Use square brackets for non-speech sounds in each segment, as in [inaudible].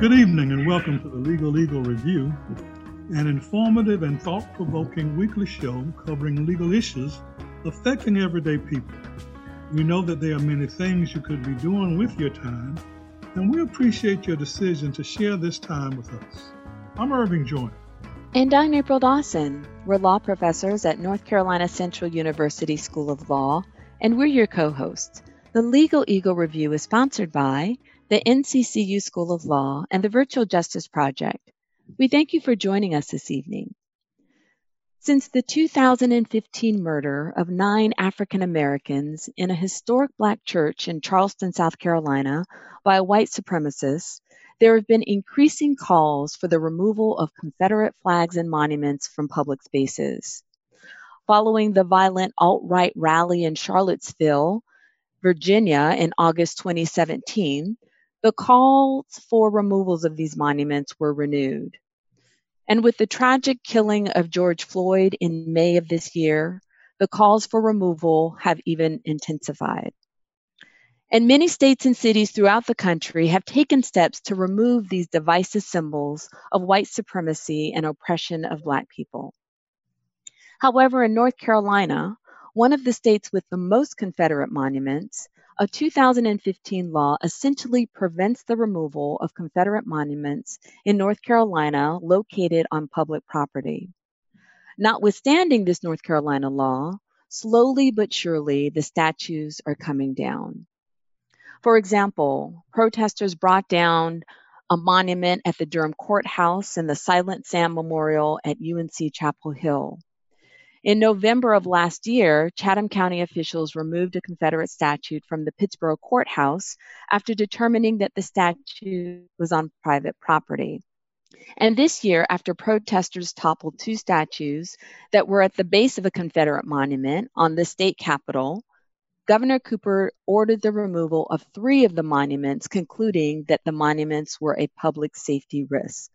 Good evening and welcome to the Legal Eagle Review, an informative and thought provoking weekly show covering legal issues affecting everyday people. We know that there are many things you could be doing with your time, and we appreciate your decision to share this time with us. I'm Irving Joyner. And I'm April Dawson. We're law professors at North Carolina Central University School of Law, and we're your co hosts. The Legal Eagle Review is sponsored by the NCCU School of Law, and the Virtual Justice Project. We thank you for joining us this evening. Since the 2015 murder of nine African Americans in a historic black church in Charleston, South Carolina, by a white supremacist, there have been increasing calls for the removal of Confederate flags and monuments from public spaces. Following the violent alt right rally in Charlottesville, Virginia in August 2017, the calls for removals of these monuments were renewed. And with the tragic killing of George Floyd in May of this year, the calls for removal have even intensified. And many states and cities throughout the country have taken steps to remove these divisive symbols of white supremacy and oppression of Black people. However, in North Carolina, one of the states with the most Confederate monuments, a 2015 law essentially prevents the removal of Confederate monuments in North Carolina located on public property. Notwithstanding this North Carolina law, slowly but surely the statues are coming down. For example, protesters brought down a monument at the Durham Courthouse and the Silent Sam Memorial at UNC Chapel Hill. In November of last year, Chatham County officials removed a Confederate statue from the Pittsboro courthouse after determining that the statue was on private property. And this year, after protesters toppled two statues that were at the base of a Confederate monument on the state capitol, Governor Cooper ordered the removal of three of the monuments, concluding that the monuments were a public safety risk.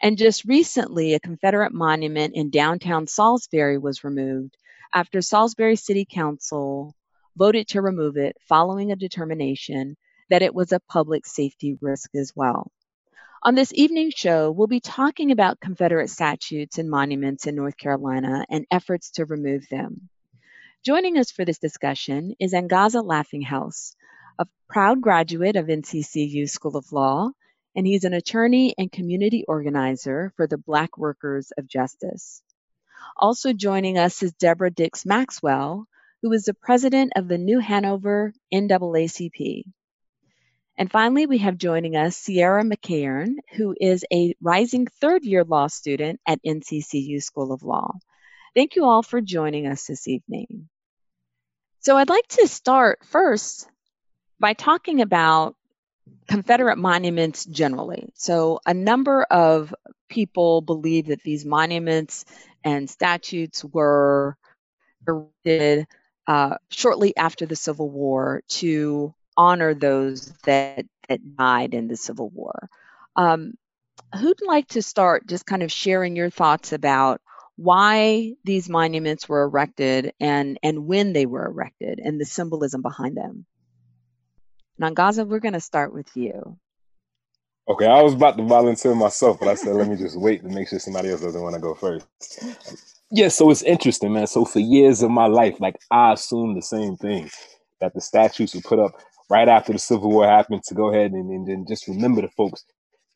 And just recently, a Confederate monument in downtown Salisbury was removed after Salisbury City Council voted to remove it following a determination that it was a public safety risk as well. On this evening show, we'll be talking about Confederate statutes and monuments in North Carolina and efforts to remove them. Joining us for this discussion is Angaza Laughinghouse, a proud graduate of NCCU School of Law and he's an attorney and community organizer for the Black Workers of Justice. Also joining us is Deborah Dicks Maxwell, who is the president of the New Hanover NAACP. And finally, we have joining us Cierra McEachern, who is a rising third year law student at NCCU School of Law. Thank you all for joining us this evening. So, I'd like to start first by talking about Confederate monuments generally. So, a number of people believe that these monuments and statutes were erected uh, shortly after the Civil War to honor those that, that died in the Civil War. Um, who'd like to start just kind of sharing your thoughts about why these monuments were erected and, and when they were erected and the symbolism behind them? Nangaza, we're going to start with you. Okay, I was about to volunteer myself, but I said let me just wait to make sure somebody else doesn't want to go first. Yeah, so it's interesting, man. So for years of my life, like I assumed the same thing that the statues were put up right after the Civil War happened to go ahead and, and, and just remember the folks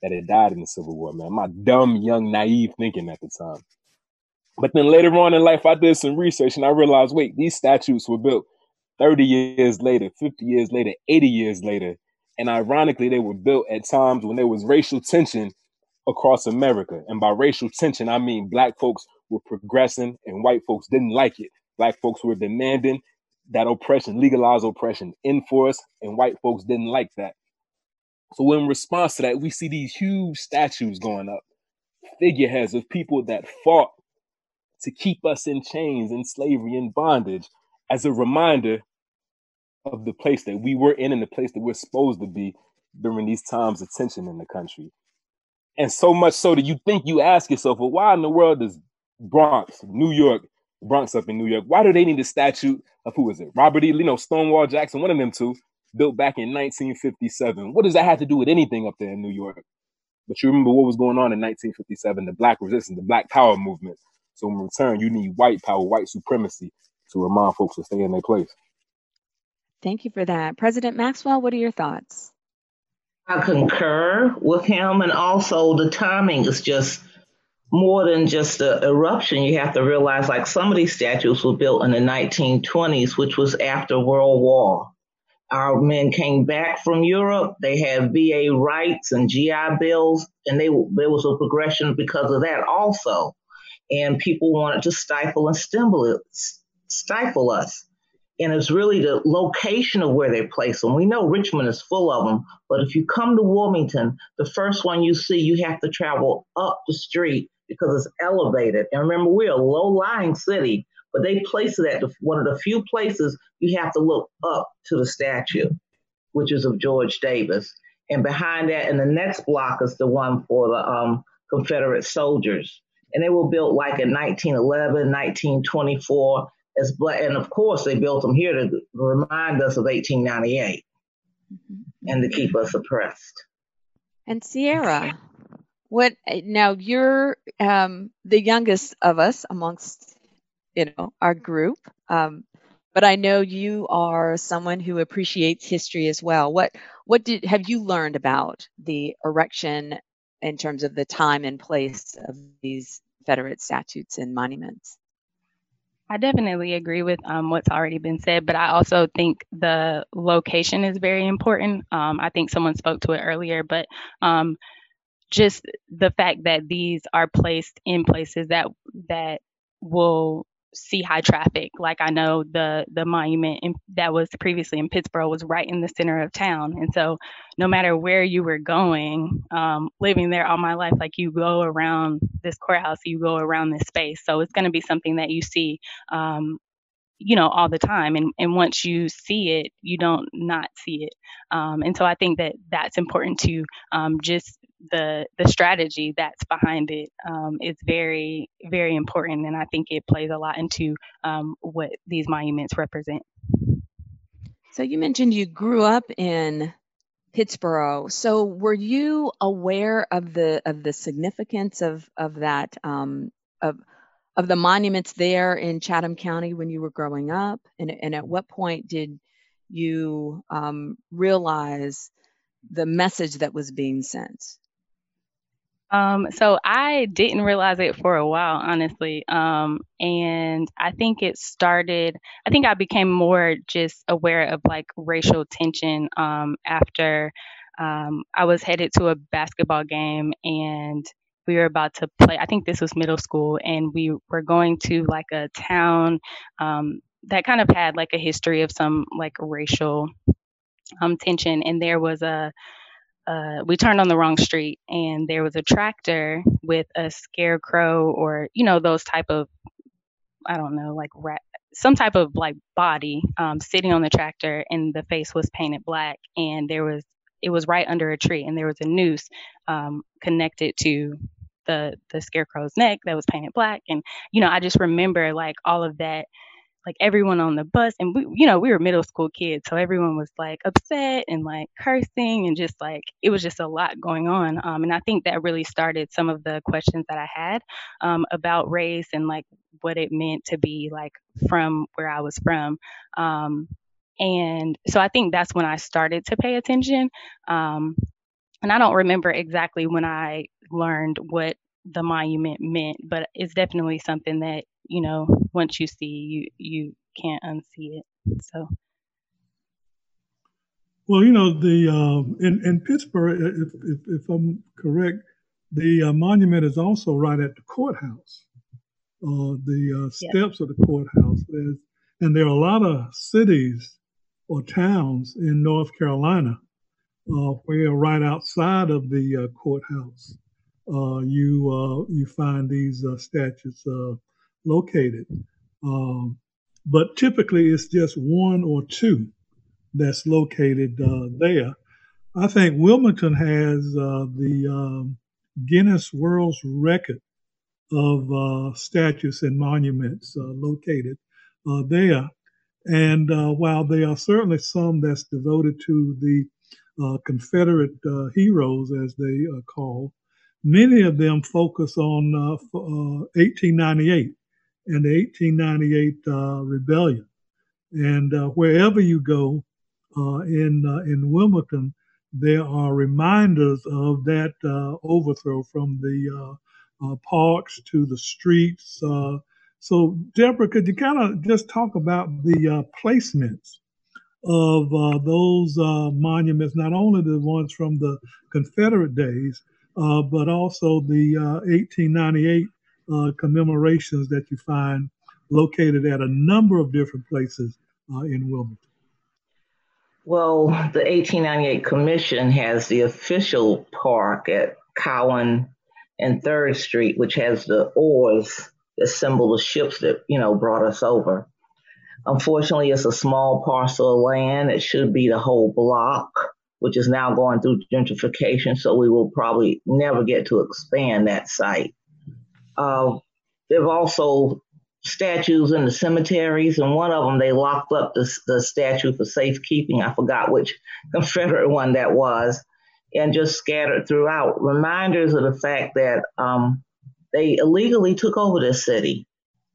that had died in the Civil War, man. My dumb, young, naive thinking at the time. But then later on in life, I did some research and I realized, wait, these statues were built 30 years later, 50 years later, 80 years later. And ironically, they were built at times when there was racial tension across America. And by racial tension, I mean black folks were progressing and white folks didn't like it. Black folks were demanding that oppression, legalized oppression, enforce, and white folks didn't like that. So in response to that, we see these huge statues going up, figureheads of people that fought to keep us in chains, in slavery, in bondage, as a reminder of the place that we were in and the place that we're supposed to be during these times of tension in the country. And so much so that you think you ask yourself, well, why in the world does Bronx, New York, Bronx up in New York, why do they need a statue of who is it? Robert E. Lee, no, Stonewall Jackson, one of them two, built back in 1957. What does that have to do with anything up there in New York? But you remember what was going on in 1957, the black resistance, the black power movement. So in return, you need white power, white supremacy to remind folks to stay in their place. Thank you for that. President Maxwell, what are your thoughts? I concur with him, and also the timing is just more than just the eruption. You have to realize, like some of these statues were built in the 1920s, which was after World War. Our men came back from Europe. They had VA rights and GI bills, and they there was a progression because of that also. And people wanted to stifle and stifle, stifle us and it's really the location of where they place them. We know Richmond is full of them, but if you come to Wilmington, the first one you see, you have to travel up the street because it's elevated. And remember, we're a low-lying city, but they place it at one of the few places you have to look up to the statue, which is of George Davis. And behind that, in the next block is the one for the um, Confederate soldiers. And they were built like in 1911, 1924 as black, and of course they built them here to remind us of 1898 mm-hmm. and to keep us oppressed. And Cierra, what now? You're um, the youngest of us amongst you know our group, um, but I know you are someone who appreciates history as well. What what did have you learned about the erection in terms of the time and place of these Confederate statutes and monuments? I definitely agree with um, what's already been said, but I also think the location is very important. Um, I think someone spoke to it earlier, but um, just the fact that these are placed in places that that will see high traffic. Like I know the the monument in, that was previously in Pittsboro was right in the center of town, and so no matter where you were going, um, living there all my life, like you go around this courthouse, you go around this space, so it's going to be something that you see. Um, you know all the time and and once you see it you don't not see it um, and so i think that that's important to um, just the the strategy that's behind it um, is very very important, and I think it plays a lot into um, what these monuments represent. So you mentioned you grew up in Pittsboro. So were you aware of the of the significance of of that um, of of the monuments there in Chatham County when you were growing up, and and at what point did you um, realize the message that was being sent? Um, so I didn't realize it for a while, honestly. Um, and I think it started, I think I became more just aware of like racial tension um, after um, I was headed to a basketball game and we were about to play. I think this was middle school, and we were going to like a town um, that kind of had like a history of some like racial um, tension. And there was a uh, we turned on the wrong street and there was a tractor with a scarecrow or you know those type of i don't know like rat some type of like body um, sitting on the tractor and the face was painted black and there was it was right under a tree and there was a noose um, connected to the the scarecrow's neck that was painted black and you know i just remember like all of that like everyone on the bus and we you know we were middle school kids so everyone was like upset and like cursing and just like it was just a lot going on um, and i think that really started some of the questions that i had um, about race and like what it meant to be like from where i was from um, and so i think that's when i started to pay attention um, and i don't remember exactly when i learned what the monument meant but it's definitely something that you know once you see you you can't unsee it so. Well you know the uh, in in pittsboro if, if, if i'm correct the uh, monument is also right at the courthouse. Uh, the uh, steps of the courthouse There's, and there are a lot of cities or towns in north carolina uh, where right outside of the uh, courthouse you you find these statues located. Um, but typically it's just one or two that's located uh, there. I think Wilmington has uh, the um, Guinness World's Record of uh, statues and monuments uh, located uh, there. And uh, while there are certainly some that's devoted to the Confederate heroes, as they are called, many of them focus on uh, 1898 uh, and the 1898 uh, rebellion. And uh, wherever you go in in Wilmington, there are reminders of that overthrow from the parks to the streets. so, Deborah, could you kind of just talk about the placements of uh, those uh, monuments, not only the ones from the Confederate days, uh, but also the 1898 uh, commemorations that you find located at a number of different places uh, in Wilmington. Well, the 1898 Commission has the official park at Cowan and Third Street, which has the oars that symbol the ships that you know brought us over. Unfortunately, it's a small parcel of land. It should be the whole block, which is now going through gentrification. So we will probably never get to expand that site. Uh, there have also statues in the cemeteries, and one of them they locked up the, the statue for safekeeping. I forgot which [laughs] Confederate one that was, and just scattered throughout. Reminders of the fact that um, they illegally took over this city,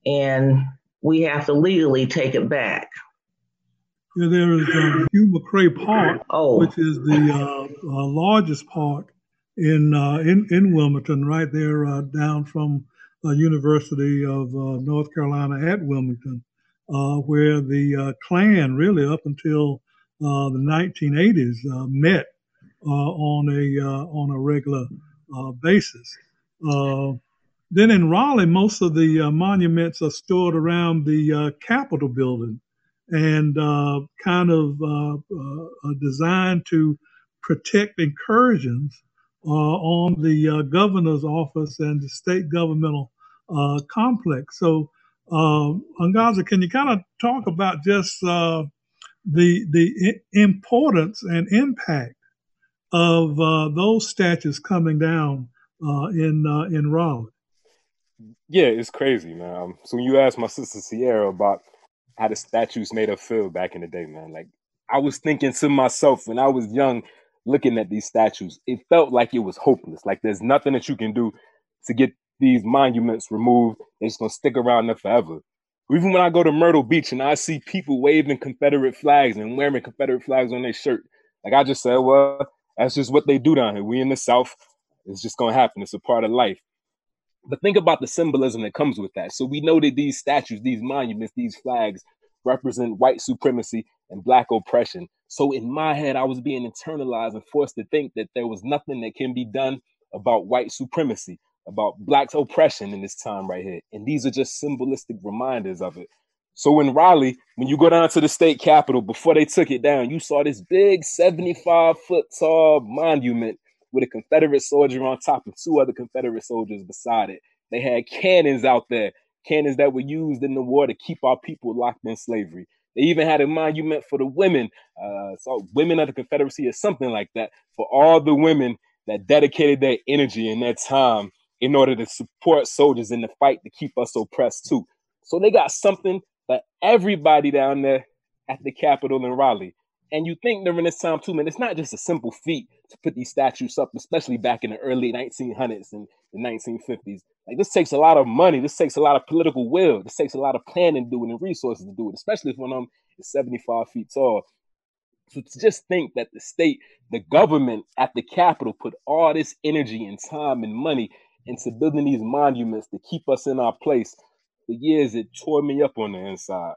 and we have to legally take it back. Yeah, there is uh, Hugh MacRae Park, oh. which is the uh, uh, largest park in, uh, in in Wilmington, right there uh, down from the University of uh, North Carolina at Wilmington, where the Klan really up until the 1980s met on a on a regular basis. Then in Raleigh, most of the uh, monuments are stored around the uh, Capitol building and uh, kind of uh, uh, designed to protect incursions uh, Uh, on the uh, governor's office and the state governmental uh, complex. So, um, Angaza, can you kind of talk about just the the importance and impact of those statues coming down in in Raleigh? Yeah, it's crazy, man. Um, so when you asked my sister Cierra about how the statues made her feel back in the day, man, like I was thinking to myself when I was young, looking at these statues, it felt like it was hopeless. Like there's nothing that you can do to get these monuments removed. They're just gonna stick around there forever. Even when I go to Myrtle Beach and I see people waving Confederate flags and wearing Confederate flags on their shirt, like I just said, well, that's just what they do down here. We in the South, it's just gonna happen. It's a part of life. But think about the symbolism that comes with that. So we know that these statues, these monuments, these flags represent white supremacy and black oppression. So in my head, I was being internalized and forced to think that there was nothing that can be done about white supremacy, about black's oppression in this time right here. And these are just symbolistic reminders of it. So in Raleigh, when you go down to the state capitol, before they took it down, you saw this big 75 foot tall monument with a Confederate soldier on top and two other Confederate soldiers beside it. They had cannons out there, cannons that were used in the war to keep our people locked in slavery. They even had a monument for the women, uh, so women of the Confederacy or something like that, for all the women that dedicated their energy and their time in order to support soldiers in the fight to keep us oppressed too. So they got something for everybody down there at the Capitol in Raleigh. And you think during this time too, man, it's not just a simple feat to put these statues up, especially back in the early 1900s and the 1950s. Like this takes a lot of money. This takes a lot of political will. This takes a lot of planning to do it and resources to do it, especially if one of them is 75 feet tall. So to just think that the state, the government at the Capitol put all this energy and time and money into building these monuments to keep us in our place for years, it tore me up on the inside.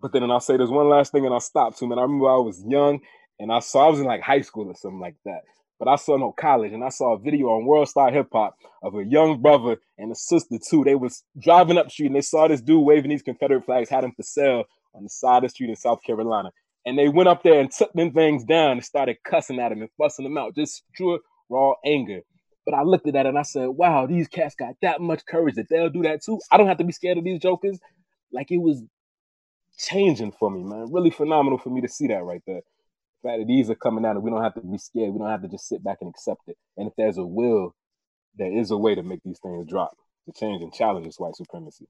But then and I'll say there's one last thing and I'll stop too, man. I remember I was young and I saw I was in like high school or something like that. But I saw no college and I saw a video on World Star Hip Hop of a young brother and a sister too. They was driving up the street and they saw this dude waving these Confederate flags, had them for sale on the side of the street in South Carolina. And they went up there and took them things down and started cussing at him and fussing them out, just pure raw anger. But I looked at that and I said, wow, these cats got that much courage that they'll do that too. I don't have to be scared of these jokers. Like it was changing for me, man. Really phenomenal for me to see that right there. The fact that these are coming out and we don't have to be scared. We don't have to just sit back and accept it. And if there's a will, there is a way to make these things drop, to change and challenge this white supremacy.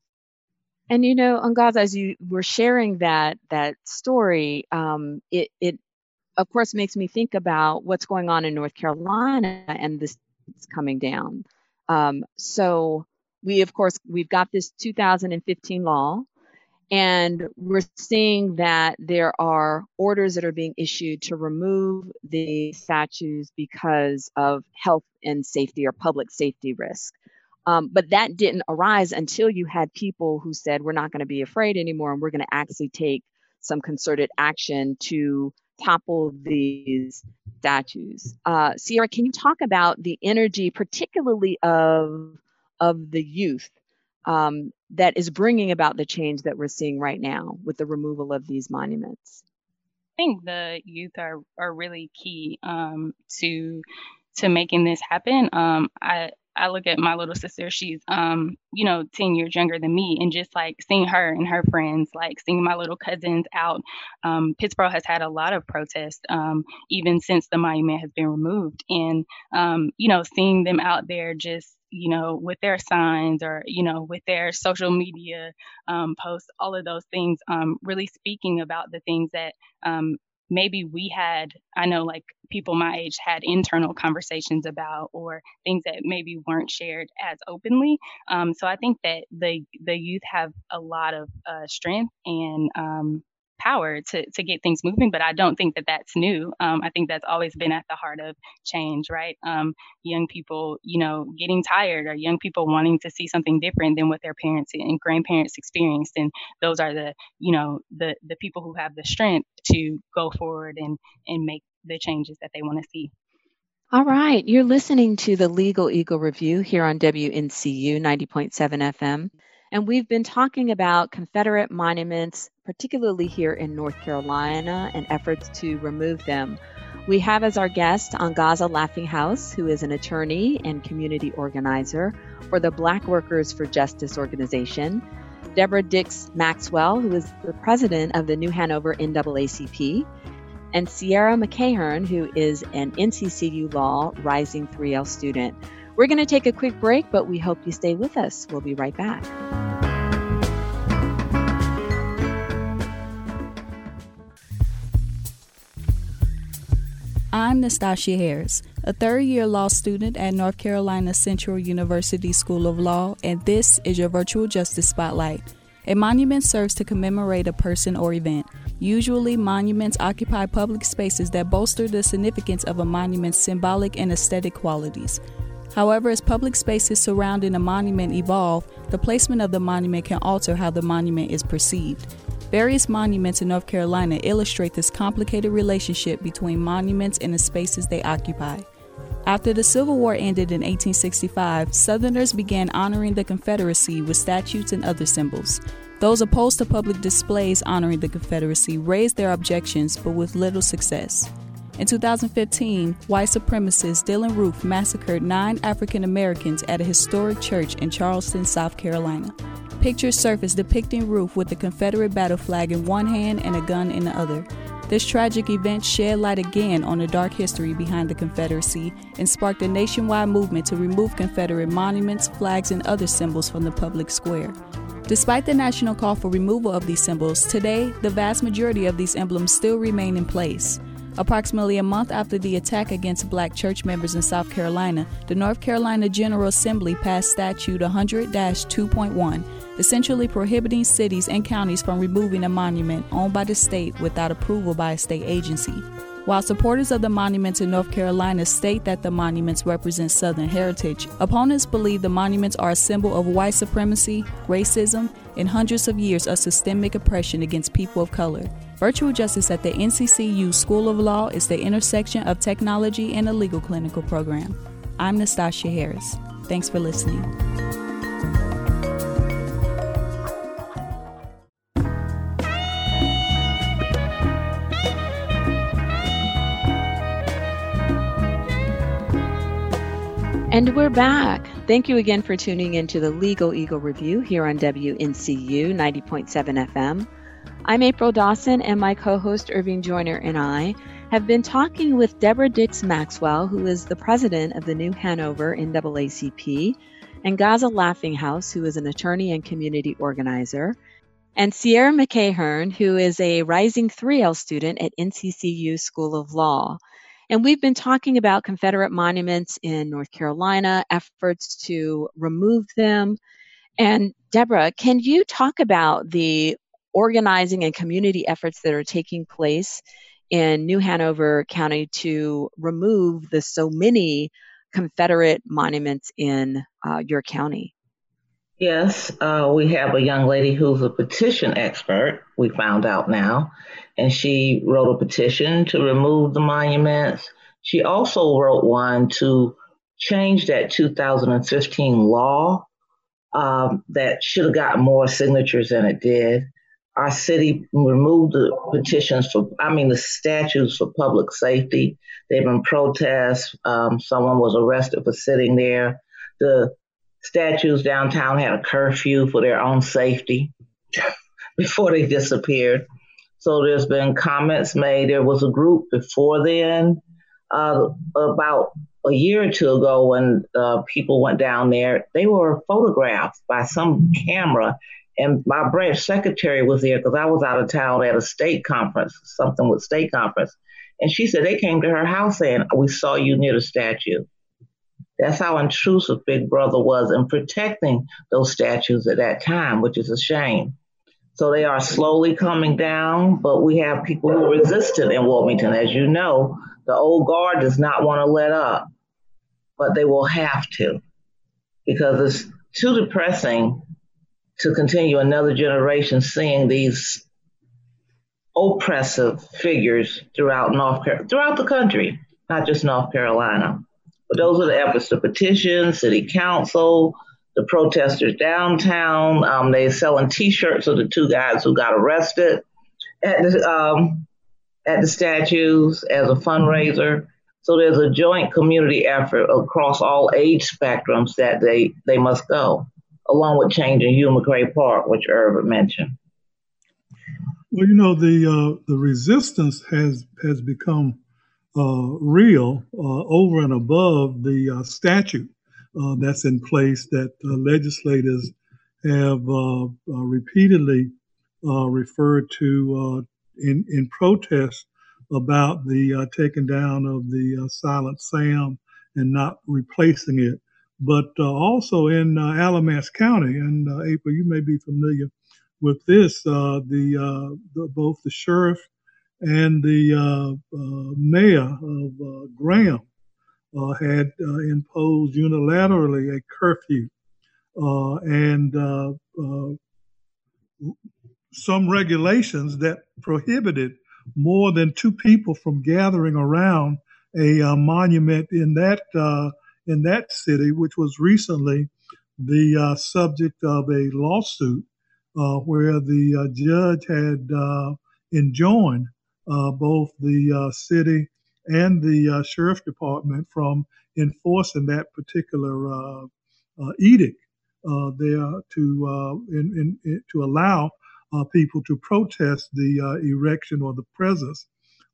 And you know, Angaza, as you were sharing that that story, um, it it of course makes me think about what's going on in North Carolina and this coming down. Um, so we, of course, we've got this 2015 law, and we're seeing that there are orders that are being issued to remove the statues because of health and safety or public safety risk. Um, but that didn't arise until you had people who said, we're not going to be afraid anymore and we're going to actually take some concerted action to topple these statues. Uh, Cierra, can you talk about the energy, particularly of, of the youth, um, that is bringing about the change that we're seeing right now with the removal of these monuments? I think the youth are, are really key um, to to making this happen. Um, I I look at my little sister, she's um, you know, 10 years younger than me, and just like seeing her and her friends, like seeing my little cousins out. Um, Pittsboro has had a lot of protests, um, even since the monument has been removed. And um, you know, seeing them out there just you know, with their signs or, you know, with their social media um, posts, all of those things, um, really speaking about the things that um, maybe we had i know like people my age had internal conversations about or things that maybe weren't shared as openly um, so i think that the the youth have a lot of uh, strength and um, power to, to get things moving. But I don't think that that's new. Um, I think that's always been at the heart of change, right? Um, young people, you know, getting tired or young people wanting to see something different than what their parents and grandparents experienced. And those are the, you know, the, the people who have the strength to go forward and, and make the changes that they want to see. All right, you're listening to the Legal Eagle Review here on WNCU 90.7 FM. And we've been talking about Confederate monuments, particularly here in North Carolina, and efforts to remove them. We have as our guest Angaza Laughinghouse, who is an attorney and community organizer for the Black Workers for Justice organization, Deborah Dicks Maxwell, who is the president of the New Hanover NAACP, and Cierra McEachern, who is an NCCU Law Rising 3L student. We're going to take a quick break, but we hope you stay with us. We'll be right back. I'm Nastasia Harris, a third year law student at North Carolina Central University School of Law, and this is your Virtual Justice Spotlight. A monument serves to commemorate a person or event. Usually, monuments occupy public spaces that bolster the significance of a monument's symbolic and aesthetic qualities. However, as public spaces surrounding a monument evolve, the placement of the monument can alter how the monument is perceived. Various monuments in North Carolina illustrate this complicated relationship between monuments and the spaces they occupy. After the Civil War ended in 1865, Southerners began honoring the Confederacy with statues and other symbols. Those opposed to public displays honoring the Confederacy raised their objections, but with little success. In 2015, white supremacist Dylann Roof massacred nine African Americans at a historic church in Charleston, South Carolina. Pictures surfaced depicting Roof with the Confederate battle flag in one hand and a gun in the other. This tragic event shed light again on the dark history behind the Confederacy and sparked a nationwide movement to remove Confederate monuments, flags, and other symbols from the public square. Despite the national call for removal of these symbols, today the vast majority of these emblems still remain in place. Approximately a month after the attack against black church members in South Carolina, the North Carolina General Assembly passed Statute 100 2.1, essentially prohibiting cities and counties from removing a monument owned by the state without approval by a state agency. While supporters of the monuments in North Carolina state that the monuments represent Southern heritage, opponents believe the monuments are a symbol of white supremacy, racism, and hundreds of years of systemic oppression against people of color. Virtual Justice at the NCCU School of Law is the intersection of technology and a legal clinical program. I'm Nastasia Harris. Thanks for listening. And we're back. Thank you again for tuning in to the Legal Eagle Review here on WNCU 90.7 FM. I'm April Dawson, and my co host Irving Joyner and I have been talking with Deborah Dicks Maxwell, who is the president of the New Hanover NAACP, and Angaza Laughinghouse, who is an attorney and community organizer, and Cierra McEachern, who is a rising 3L student at NCCU School of Law. And we've been talking about Confederate monuments in North Carolina, efforts to remove them. And Deborah, can you talk about the organizing and community efforts that are taking place in New Hanover County to remove the so many Confederate monuments in uh, your county? Yes, uh, we have a young lady who's a petition expert, we found out now, and she wrote a petition to remove the monuments. She also wrote one to change that 2015 law um, that should have gotten more signatures than it did. Our city removed the petitions for, I mean, the statues for public safety. They've been protests. Um, someone was arrested for sitting there. The statues downtown had a curfew for their own safety [laughs] before they disappeared. So there's been comments made. There was a group before then, uh, about a year or two ago, when uh, people went down there. They were photographed by some camera, and my branch secretary was there because I was out of town at a state conference, something with state conference, and she said they came to her house saying, "We saw you near the statue." That's how intrusive Big Brother was in protecting those statues at that time, which is a shame. So they are slowly coming down, but we have people who resisted in Wilmington. As you know, the old guard does not want to let up, but they will have to because it's too depressing to continue another generation seeing these oppressive figures throughout North Carolina, throughout the country, not just North Carolina. But those are the efforts the petition, city council, the protesters downtown. Um, they're selling T-shirts of the two guys who got arrested at the um, at the statues as a fundraiser. So there's a joint community effort across all age spectrums that they they must go, along with changing Hugh MacRae Park, which Irv mentioned. Well, you know the uh, the resistance has has become Uh, real uh, over and above the uh, statute uh, that's in place that uh, legislators have uh, uh repeatedly uh, referred to in, in protest about the taking down of the Silent Sam and not replacing it. But also in Alamance County, and April, you may be familiar with this, the, the both the sheriff and the uh, uh, mayor of uh, Graham had imposed unilaterally a curfew and some regulations that prohibited more than two people from gathering around a uh, monument in that uh, in that city, which was recently the uh, subject of a lawsuit where the judge had enjoined both the uh, city and the uh, sheriff department from enforcing that particular edict there to in, in, to allow people to protest the erection or the presence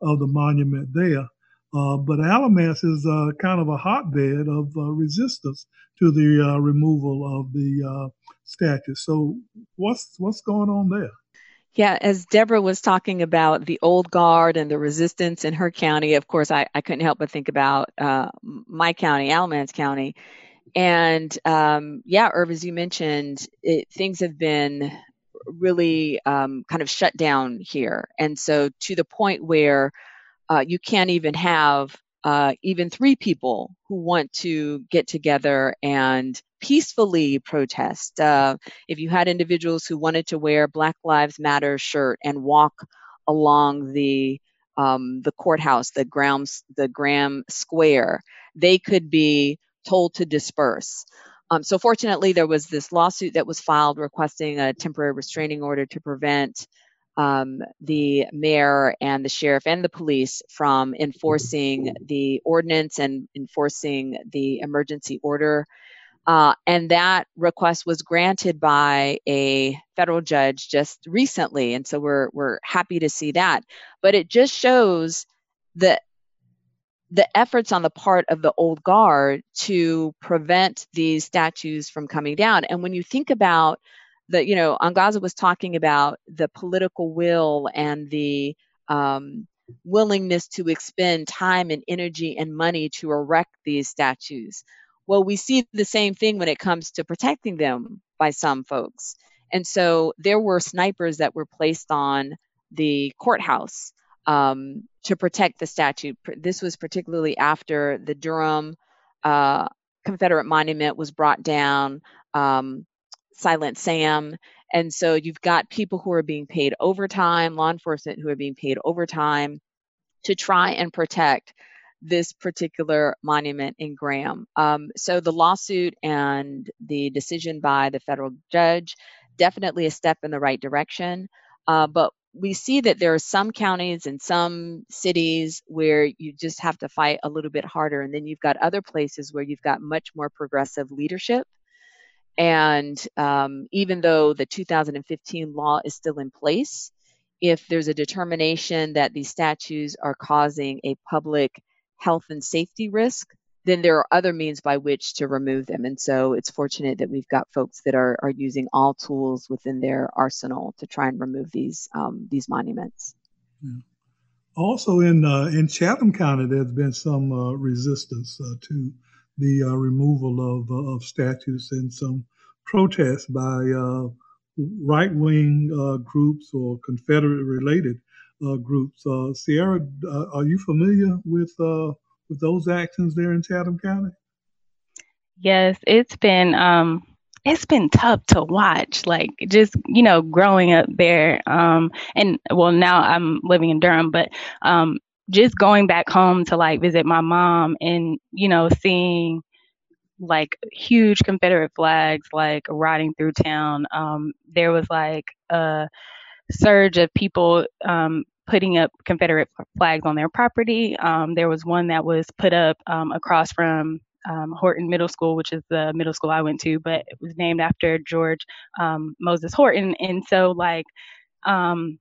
of the monument there. Uh, but Alamance is uh, kind of a hotbed of uh, resistance to the removal of the statue. So, what's what's going on there? Yeah, as Deborah was talking about the old guard and the resistance in her county, of course, I, I couldn't help but think about uh, my county, Alamance County. And um, yeah, Irv, as you mentioned, it, things have been really um, kind of shut down here. And so to the point where uh, you can't even have uh, even three people who want to get together and peacefully protest. Uh, if you had individuals who wanted to wear Black Lives Matter shirt and walk along the um, the courthouse, the Graham, the Graham Square, they could be told to disperse. Um, so fortunately, there was this lawsuit that was filed requesting a temporary restraining order to prevent um, the mayor and the sheriff and the police from enforcing the ordinance and enforcing the emergency order. Uh, and that request was granted by a federal judge just recently, and so we're we're happy to see that. But it just shows the the efforts on the part of the old guard to prevent these statues from coming down. And when you think about the you know Angaza was talking about the political will and the um, willingness to expend time and energy and money to erect these statues. Well, we see the same thing when it comes to protecting them by some folks. And so there were snipers that were placed on the courthouse um, to protect the statue. This was particularly after the Durham uh, Confederate monument was brought down, um, Silent Sam. And so you've got people who are being paid overtime, law enforcement who are being paid overtime to try and protect this particular monument in Graham. Um, so the lawsuit and the decision by the federal judge definitely a step in the right direction. Uh, but we see that there are some counties and some cities where you just have to fight a little bit harder. And then you've got other places where you've got much more progressive leadership. And um, even though the 2015 law is still in place, if there's a determination that these statues are causing a public health and safety risk, then there are other means by which to remove them. And so it's fortunate that we've got folks that are, are using all tools within their arsenal to try and remove these um, these monuments. Yeah. Also in uh, in Chatham County, there's been some uh, resistance uh, to the uh, removal of uh, of statues and some protests by uh, right wing groups or Confederate related groups. Cierra, are you familiar with with those actions there in Chatham County? Yes, it's been um it's been tough to watch like just you know growing up there um and well now I'm living in Durham but um just going back home to like visit my mom and you know seeing like huge Confederate flags like riding through town um there was like a surge of people um putting up Confederate flags on their property. Um, there was one that was put up um, across from um, Horton Middle School, which is the middle school I went to, but it was named after George um, Moses Horton. And so, like, um,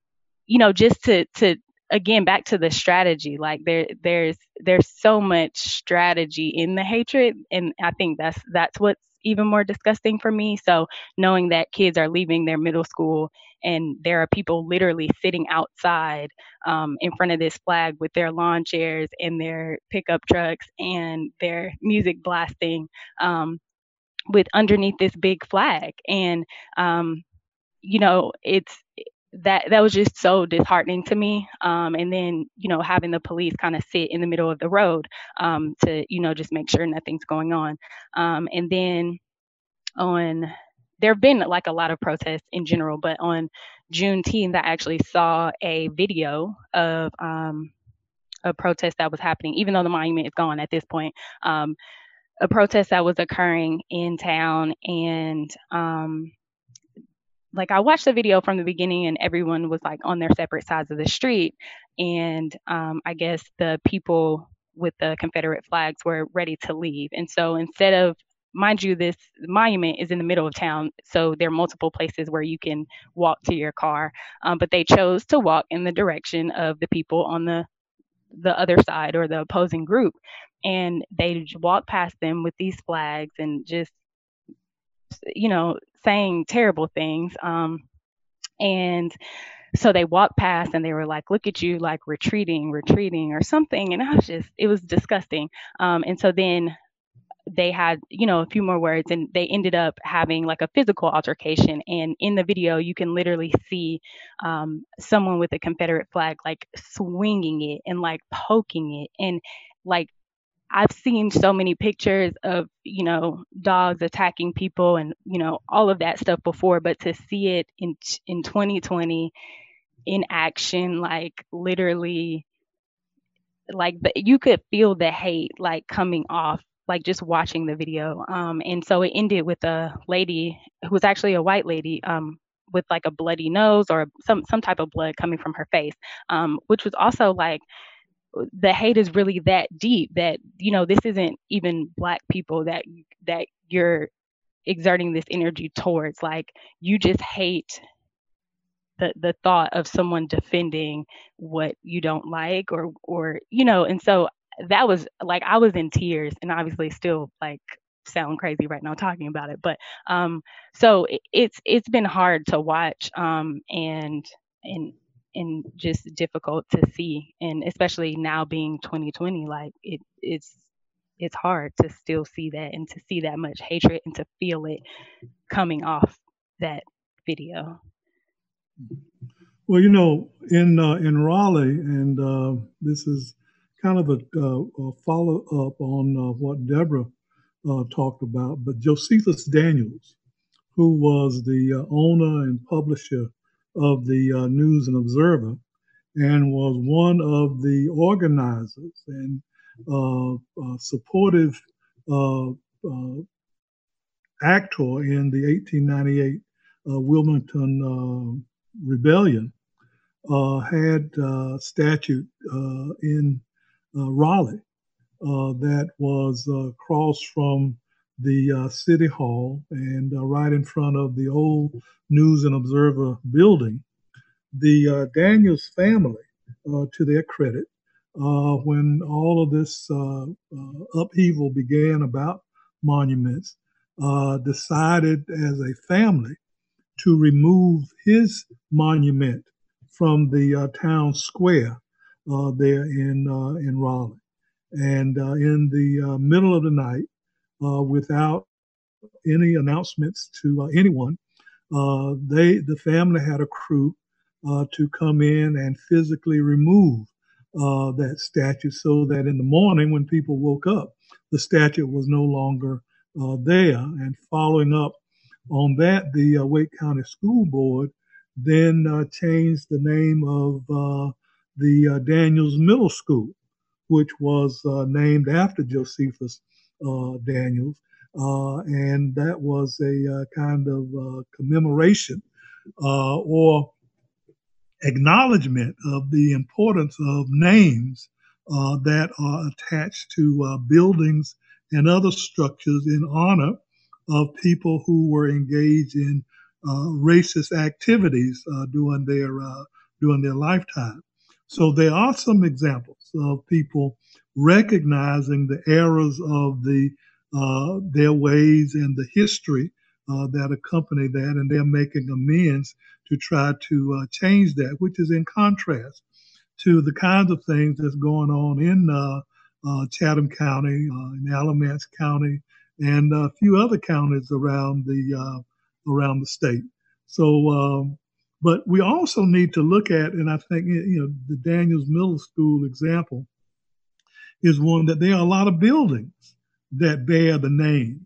you know, just to to again back to the strategy, like there there's there's so much strategy in the hatred, and I think that's that's what's even more disgusting for me. So knowing that kids are leaving their middle school and there are people literally sitting outside um, in front of this flag with their lawn chairs and their pickup trucks and their music blasting um, with underneath this big flag. And um, you know, it's that that was just so disheartening to me. Um, and then you know having the police kind of sit in the middle of the road um, to you know just make sure nothing's going on. Um, and then on there have been like a lot of protests in general, but on Juneteenth, I actually saw a video of um, a protest that was happening, even though the monument is gone at this point. Um, a protest that was occurring in town, and um, like I watched the video from the beginning, and everyone was like on their separate sides of the street, and um, I guess the people with the Confederate flags were ready to leave, and so instead of mind you, this monument is in the middle of town, so there are multiple places where you can walk to your car. Um, but they chose to walk in the direction of the people on the the other side or the opposing group, and they walked past them with these flags and just, you know, saying terrible things. Um, and so they walked past and they were like, look at you, like retreating, retreating, or something. And I was just, it was disgusting. Um, and so then they had you know a few more words and they ended up having like a physical altercation and in the video you can literally see um, someone with a confederate flag like swinging it and like poking it and like i've seen so many pictures of you know dogs attacking people and you know all of that stuff before but to see it in in 2020 in action like literally like you could feel the hate like coming off like just watching the video. Um, and so it ended with a lady who was actually a white lady um, with like a bloody nose or some some type of blood coming from her face, um, which was also like the hate is really that deep that you know this isn't even black people that that you're exerting this energy towards. Like you just hate the the thought of someone defending what you don't like or or you know and so that was like I was in tears and obviously still like sound crazy right now talking about it but um so it, it's it's been hard to watch um and and and just difficult to see and especially now being 2020 like it it's it's hard to still see that and to see that much hatred and to feel it coming off that video. Well you know in uh, in raleigh and uh, this is kind of a, uh, a follow up on uh, what deborah uh, talked about but josephus daniels who was the uh, owner and publisher of the uh, News and Observer and was one of the organizers and uh, uh supportive uh, uh, actor in the 1898 Wilmington Rebellion, had a statute in Raleigh that was across from the uh, City Hall and uh, right in front of the old News and Observer building. The uh, Daniels family, uh, to their credit, uh, when all of this upheaval began about monuments, decided as a family to remove his monument from the town square there in in Raleigh. And in the middle of the night, uh, without any announcements to uh, anyone. Uh, they, the family had a crew to come in and physically remove that statue so that in the morning when people woke up, the statue was no longer there. And following up on that, the Wake County School Board then uh, changed the name of uh, the uh, Daniels Middle School, which was named after Josephus uh, Daniels. Uh, and that was a uh, kind of commemoration or acknowledgement of the importance of names uh, that are attached to uh, buildings and other structures in honor of people who were engaged in uh, racist activities during their during their lifetime. So there are some examples of people recognizing the errors of the uh, their ways and the history uh, that accompany that, and they're making amends to try to uh, change that, which is in contrast to the kinds of things that's going on in uh, uh, Chatham County, uh, in Alamance County, and a few other counties around the around the state. So. Um, but we also need to look at, and I think you know, the Daniels Middle School example is one that there are a lot of buildings that bear the names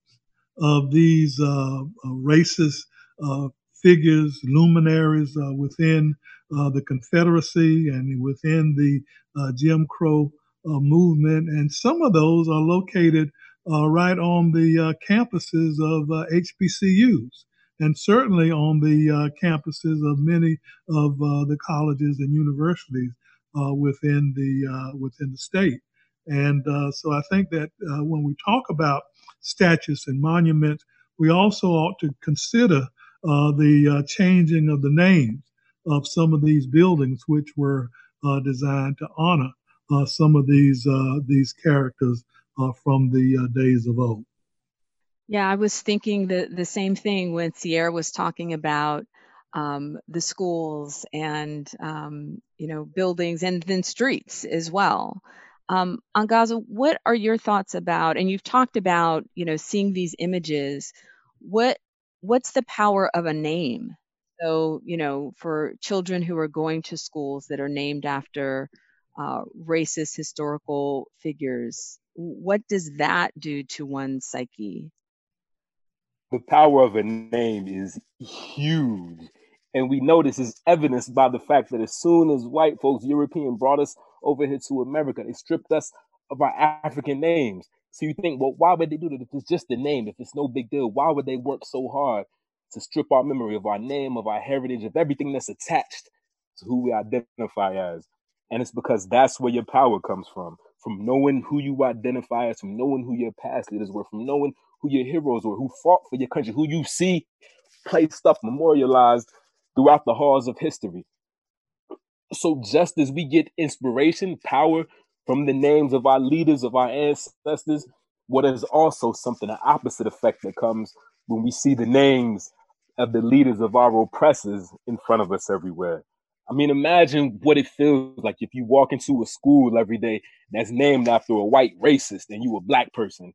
of these uh, uh, racist uh, figures, luminaries uh, within uh, the Confederacy and within the uh, Jim Crow movement. And some of those are located right on the campuses of HBCUs and certainly on the campuses of many of the colleges and universities within the within the state. And uh, so I think that uh, when we talk about statues and monuments, we also ought to consider uh, the uh, changing of the names of some of these buildings, which were uh, designed to honor uh, some of these these characters from the days of old. Yeah, I was thinking the the same thing when Cierra was talking about um, the schools and um, you know buildings and then streets as well. Um, Angaza, what are your thoughts about? And you've talked about, you know, seeing these images. What what's the power of a name? So, you know, for children who are going to schools that are named after uh, racist historical figures, what does that do to one's psyche? The power of a name is huge. And we know this is evidenced by the fact that as soon as white folks, European, brought us over here to America, they stripped us of our African names. So you think, well, why would they do that if it's just a name, if it's no big deal? Why would they work so hard to strip our memory of our name, of our heritage, of everything that's attached to who we identify as? And it's because that's where your power comes from from knowing who you identify as, from knowing who your past leaders were, from knowing who your heroes were, who fought for your country, who you see placed up, memorialized throughout the halls of history. So, just as we get inspiration, power from the names of our leaders, of our ancestors, what is also something, an opposite effect that comes when we see the names of the leaders of our oppressors in front of us everywhere. I mean, imagine what it feels like if you walk into a school every day that's named after a white racist and you a black person.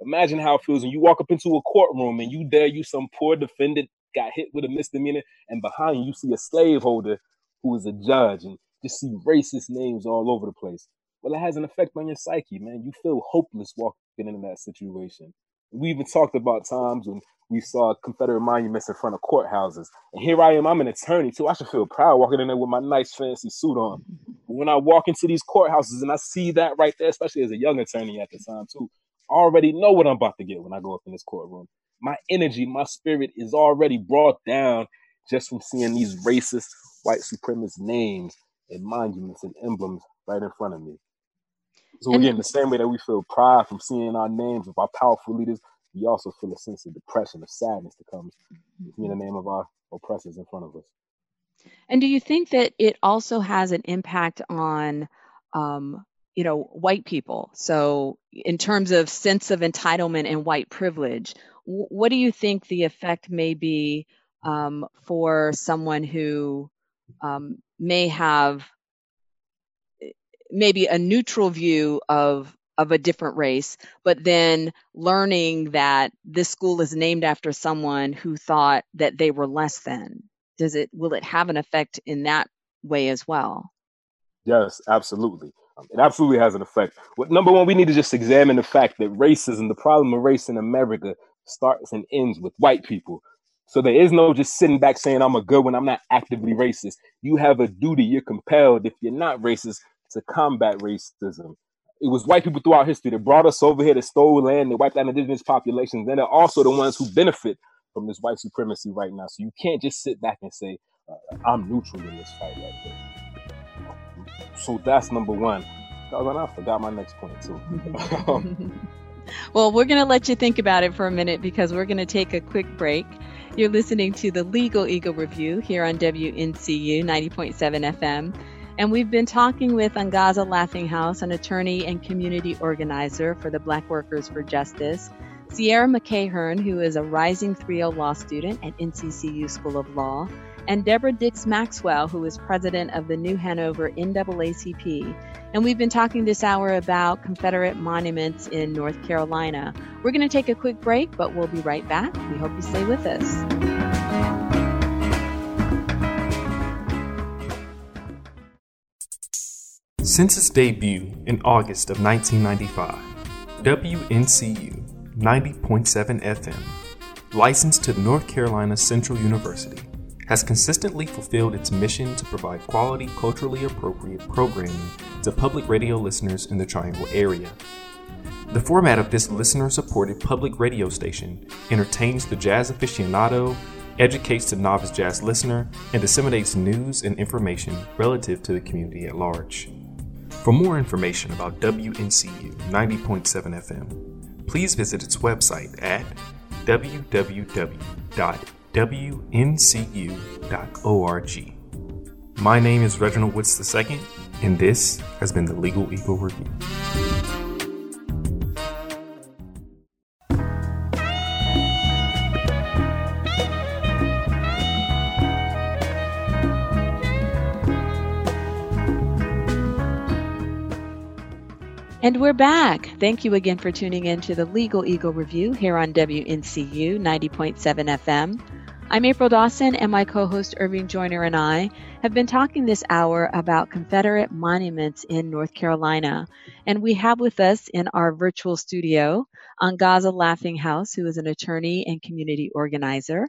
Imagine how it feels when you walk up into a courtroom and you there, you some poor defendant got hit with a misdemeanor, and behind you see a slaveholder who is a judge, and just see racist names all over the place. Well, it has an effect on your psyche, man. You feel hopeless walking into that situation. We even talked about times when we saw Confederate monuments in front of courthouses. And here I am, I'm an attorney too. I should feel proud walking in there with my nice fancy suit on. But when I walk into these courthouses and I see that right there, especially as a young attorney at the time too, I already know what I'm about to get when I go up in this courtroom. My energy, my spirit is already brought down just from seeing these racist white supremacist names and monuments and emblems right in front of me. So again, the same way that we feel pride from seeing our names of our powerful leaders, we also feel a sense of depression, of sadness that comes in the name of our oppressors in front of us. And do you think that it also has an impact on, um, you know, white people? So, in terms of sense of entitlement and white privilege, what do you think the effect may be um, for someone who um, may have maybe a neutral view of of a different race, but then learning that this school is named after someone who thought that they were less than. Does it will it have an effect in that way as well? Yes, absolutely. Um, it absolutely has an effect. Well, number one, we need to just examine the fact that racism, the problem of race in America, starts and ends with white people. So there is no just sitting back saying I'm a good one. I'm not actively racist. You have a duty. You're compelled, if you're not racist, to combat racism. It was white people throughout history that brought us over here, that stole land, that wiped out indigenous populations. And they're also the ones who benefit from this white supremacy right now. So you can't just sit back and say, uh, I'm neutral in this fight right there. So that's number one. I forgot my next point too. [laughs] [laughs] well, we're going to let you think about it for a minute because we're going to take a quick break. You're listening to the Legal Eagle Review here on WNCU 90.7 FM. And we've been talking with Angaza Laughinghouse, an attorney and community organizer for the Black Workers for Justice, Cierra McEachern, who is a rising 3L law student at NCCU School of Law, and Deborah Dicks Maxwell, who is president of the New Hanover NAACP. And we've been talking this hour about Confederate monuments in North Carolina. We're going to take a quick break, but we'll be right back. We hope you stay with us. Since its debut in August of 1995, WNCU 90.7 FM, licensed to North Carolina Central University, has consistently fulfilled its mission to provide quality, culturally appropriate programming to public radio listeners in the Triangle area. The format of this listener supported public radio station entertains the jazz aficionado, educates the novice jazz listener, and disseminates news and information relative to the community at large. For more information about WNCU 90.7 FM, please visit its website at www.wncu.org. My name is Reginald Woods II, and this has been the Legal Eagle Review. And we're back. Thank you again for tuning in to the Legal Eagle Review here on WNCU 90.7 FM. I'm April Dawson, and my co host Irving Joyner and I have been talking this hour about Confederate monuments in North Carolina. And we have with us in our virtual studio Angaza Laughinghouse, who is an attorney and community organizer,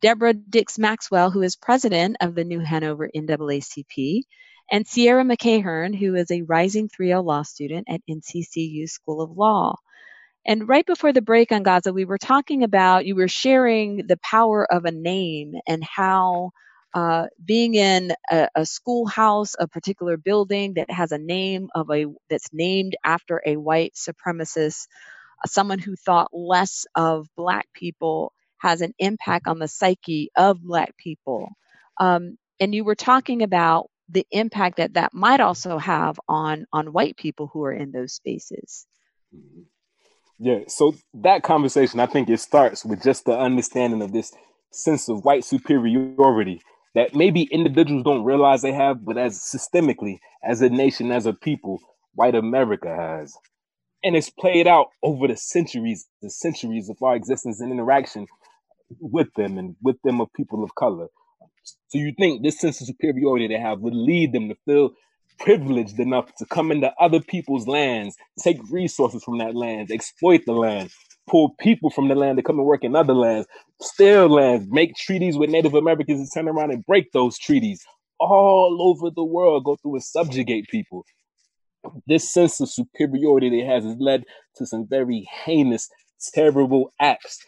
Deborah Dicks Maxwell, who is president of the New Hanover NAACP, and Cierra McEachern, who is a rising 3L law student at NCCU School of Law. And right before the break Angaza, we were talking about, you were sharing the power of a name and how uh, being in a, a schoolhouse, a particular building that has a name of a that's named after a white supremacist, someone who thought less of black people, has an impact on the psyche of black people. Um, and you were talking about the impact that that might also have on on white people who are in those spaces mm-hmm. yeah so that conversation i think it starts with just the understanding of this sense of white superiority that maybe individuals don't realize they have, but as systemically, as a nation, as a people, white America has. And it's played out over the centuries, the centuries of our existence and interaction with them and with them of people of color. So you think this sense of superiority they have would lead them to feel privileged enough to come into other people's lands, take resources from that land, exploit the land, pull people from the land to come and work in other lands, steal lands, make treaties with Native Americans and turn around and break those treaties all over the world, go through and subjugate people. This sense of superiority they has has led to some very heinous, terrible acts.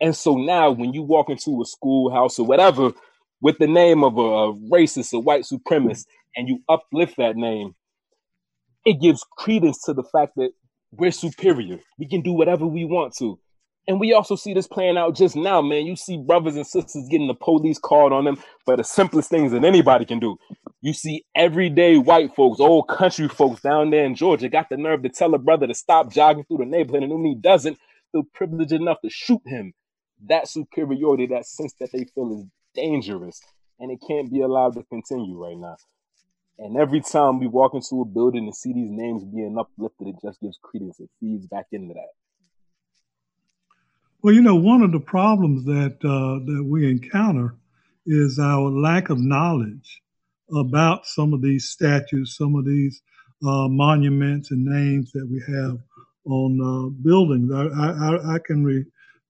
And so now when you walk into a schoolhouse or whatever with the name of a racist a white supremacist and you uplift that name, it gives credence to the fact that we're superior. We can do whatever we want to. And we also see this playing out just now, man. You see brothers and sisters getting the police called on them for the simplest things that anybody can do. You see everyday white folks, old country folks down there in Georgia got the nerve to tell a brother to stop jogging through the neighborhood, and when he doesn't, feel privileged enough to shoot him. That superiority, that sense that they feel is dangerous, and it can't be allowed to continue right now. And every time we walk into a building and see these names being uplifted, it just gives credence. It feeds back into that. Well, you know, one of the problems that uh, that we encounter is our lack of knowledge about some of these statues, some of these uh, monuments and names that we have on uh, buildings. I, I, I can re-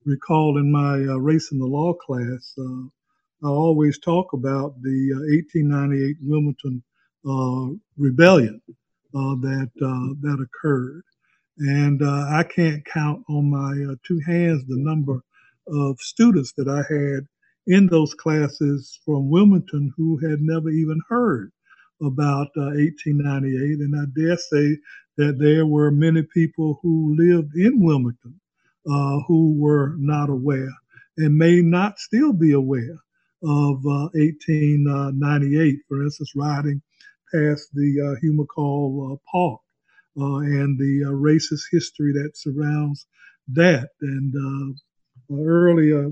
recall in my uh, race in the law class, uh, I always talk about the 1898 uh, Wilmington uh, rebellion uh, that that occurred, and I can't count on my two hands the number of students that I had in those classes from Wilmington who had never even heard about uh, 1898. And I dare say that there were many people who lived in Wilmington uh, who were not aware and may not still be aware of uh, 1898. For instance, riding past the uh, Hugh MacRae uh, Park uh, and the uh, racist history that surrounds that. And uh, earlier,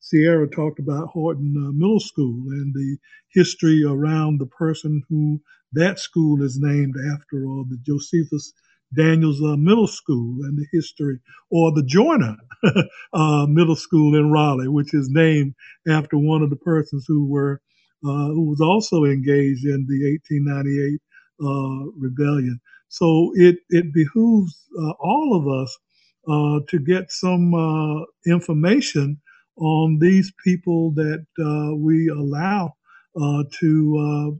Cierra talked about Horton Middle School and the history around the person who that school is named after, or the Josephus Daniels uh, Middle School and the history, or the Joyner [laughs] uh, Middle School in Raleigh, which is named after one of the persons who were uh, who was also engaged in the 1898 uh, rebellion. So it, it behooves uh, all of us uh, to get some information on these people that we allow to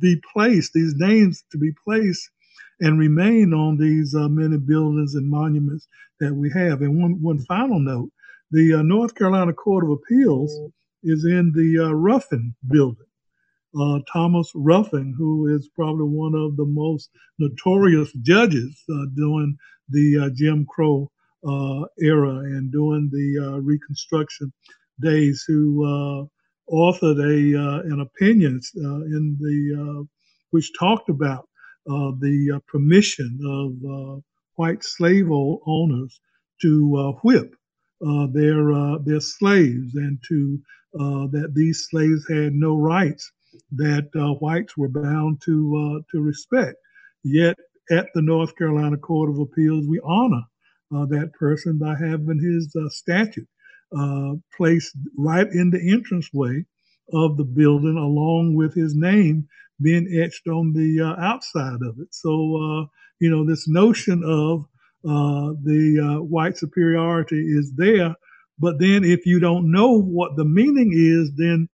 be placed, these names to be placed and remain on these uh, many buildings and monuments that we have. And one, one final note the uh, North Carolina Court of Appeals is in the uh, Ruffin building. Uh, Thomas Ruffin, who is probably one of the most notorious judges uh, during the uh, Jim Crow uh, era and during the uh, Reconstruction days, who authored a an opinion in the which talked about the permission of white slave owners to whip their their slaves and to uh, that these slaves had no rights that uh, whites were bound to uh, to respect. Yet at the North Carolina Court of Appeals, we honor uh, that person by having his uh, statue uh, placed right in the entranceway of the building, along with his name being etched on the outside of it. So you know this notion of the white superiority is there but then if you don't know what the meaning is, then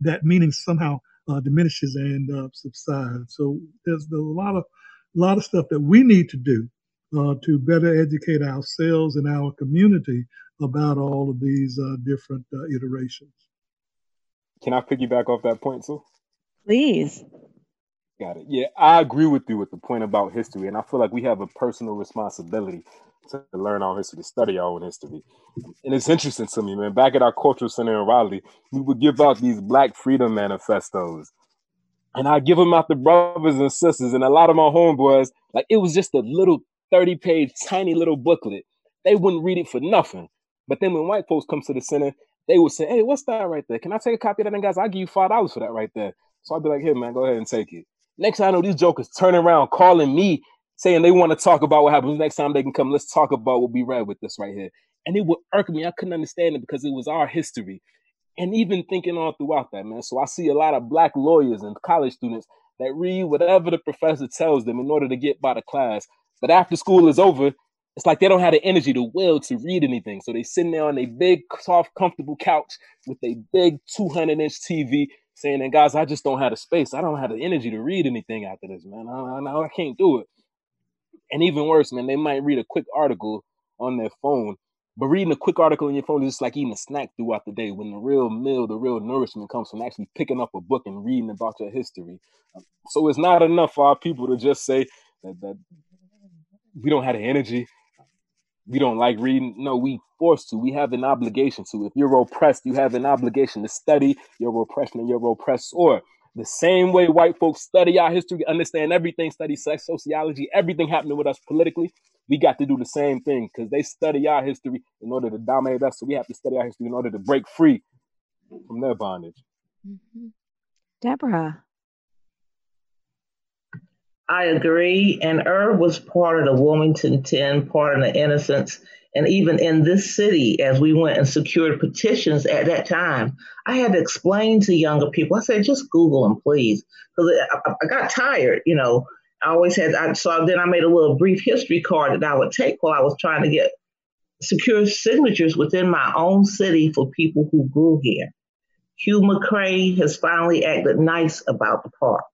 that meaning somehow uh, diminishes and uh, subsides. So there's a lot of lot of stuff that we need to do uh, to better educate ourselves and our community about all of these uh, different uh, iterations. Can I piggyback off that point too? Please. Got it. Yeah, I agree with you with the point about history, and I feel like we have a personal responsibility to learn our history, to study our own history. And it's interesting to me, man. Back at our cultural center in Raleigh, we would give out these Black Freedom manifestos. And I give them out to brothers and sisters, and a lot of my homeboys, like it was just a little 30 page, tiny little booklet. They wouldn't read it for nothing. But then when white folks come to the center, they would say, "Hey, what's that right there? Can I take a copy of that?" And guys, I'll give you five dollars for that right there. So I'd be like, "Here, man, go ahead and take it." Next time I know, these jokers turning around, calling me, saying they want to talk about what happens. Next time they can come, let's talk about what we read with this right here. And it would irk me. I couldn't understand it because it was our history. And even thinking all throughout that, man. So I see a lot of black lawyers and college students that read whatever the professor tells them in order to get by the class. But after school is over, it's like they don't have the energy, the will to read anything. So they sitting there on a big, soft, comfortable couch with a big 200 inch TV saying, and guys, I just don't have the space. I don't have the energy to read anything after this, man. I, I, I can't do it. And even worse, man, they might read a quick article on their phone, but reading a quick article on your phone is just like eating a snack throughout the day when the real meal, the real nourishment comes from actually picking up a book and reading about your history. So it's not enough for our people to just say that, that we don't have the energy we don't like reading. No, we forced to. We have an obligation to. If you're oppressed, you have an obligation to study your oppression and your oppressor. The same way white folks study our history, understand everything, study sex, sociology, everything happening with us politically, we got to do the same thing because they study our history in order to dominate us. So we have to study our history in order to break free from their bondage. Mm-hmm. Deborah. I agree. And Irv was part of the Wilmington 10, part of the Innocence. And even in this city, as we went and secured petitions at that time, I had to explain to younger people. I said, just Google them, please. Because I, I, got tired, you know. I always had, I, so then I made a little brief history card that I would take while I was trying to get secure signatures within my own city for people who grew here. Hugh MacRae has finally acted nice about the park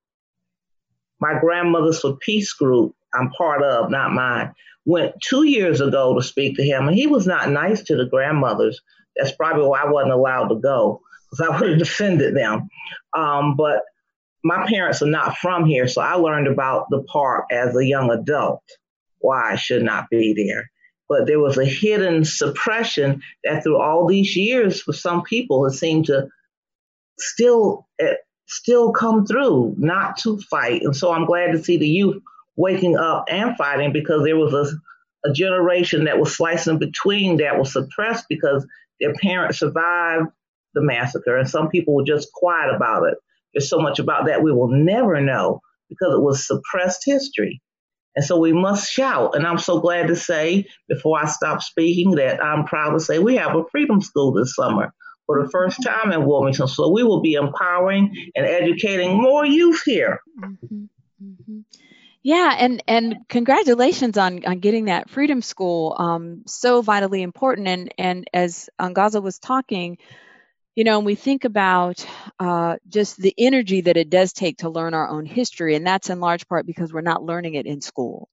my grandmother's for peace group I'm part of, not mine, went two years ago to speak to him, and he was not nice to the grandmothers. That's probably why I wasn't allowed to go because I [laughs] would have defended them. Um, but my parents are not from here, so I learned about the park as a young adult, why I should not be there. But there was a hidden suppression that through all these years, for some people, it seemed to still still come through not to fight. And so I'm glad to see the youth waking up and fighting because there was a, a generation that was slicing between that was suppressed because their parents survived the massacre. And some people were just quiet about it. There's so much about that we will never know because it was suppressed history. And so we must shout. And I'm so glad to say, before I stop speaking, that I'm proud to say we have a freedom school this summer for the first time in Wilmington. So we will be empowering and educating more youth here. Mm-hmm. Mm-hmm. Yeah, and and congratulations on on getting that Freedom School. Um, so vitally important. And and as Angaza was talking, you know, and we think about uh, just the energy that it does take to learn our own history, and that's in large part because we're not learning it in school.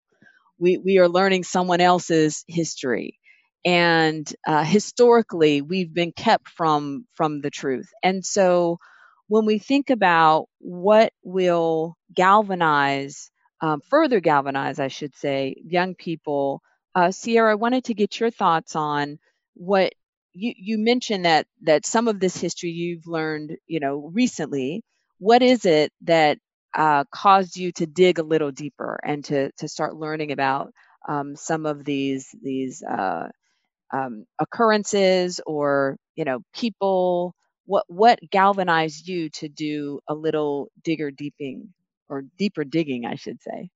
We we are learning someone else's history and uh, historically we've been kept from from the truth. And so when we think about what will galvanize um, further galvanize i should say young people uh, sierra i wanted to get your thoughts on what you, you mentioned that that some of this history you've learned you know recently. What is it that uh, caused you to dig a little deeper and to to start learning about um, some of these these uh, um, occurrences or you know people what what galvanized you to do a little digger deeping or deeper digging i should say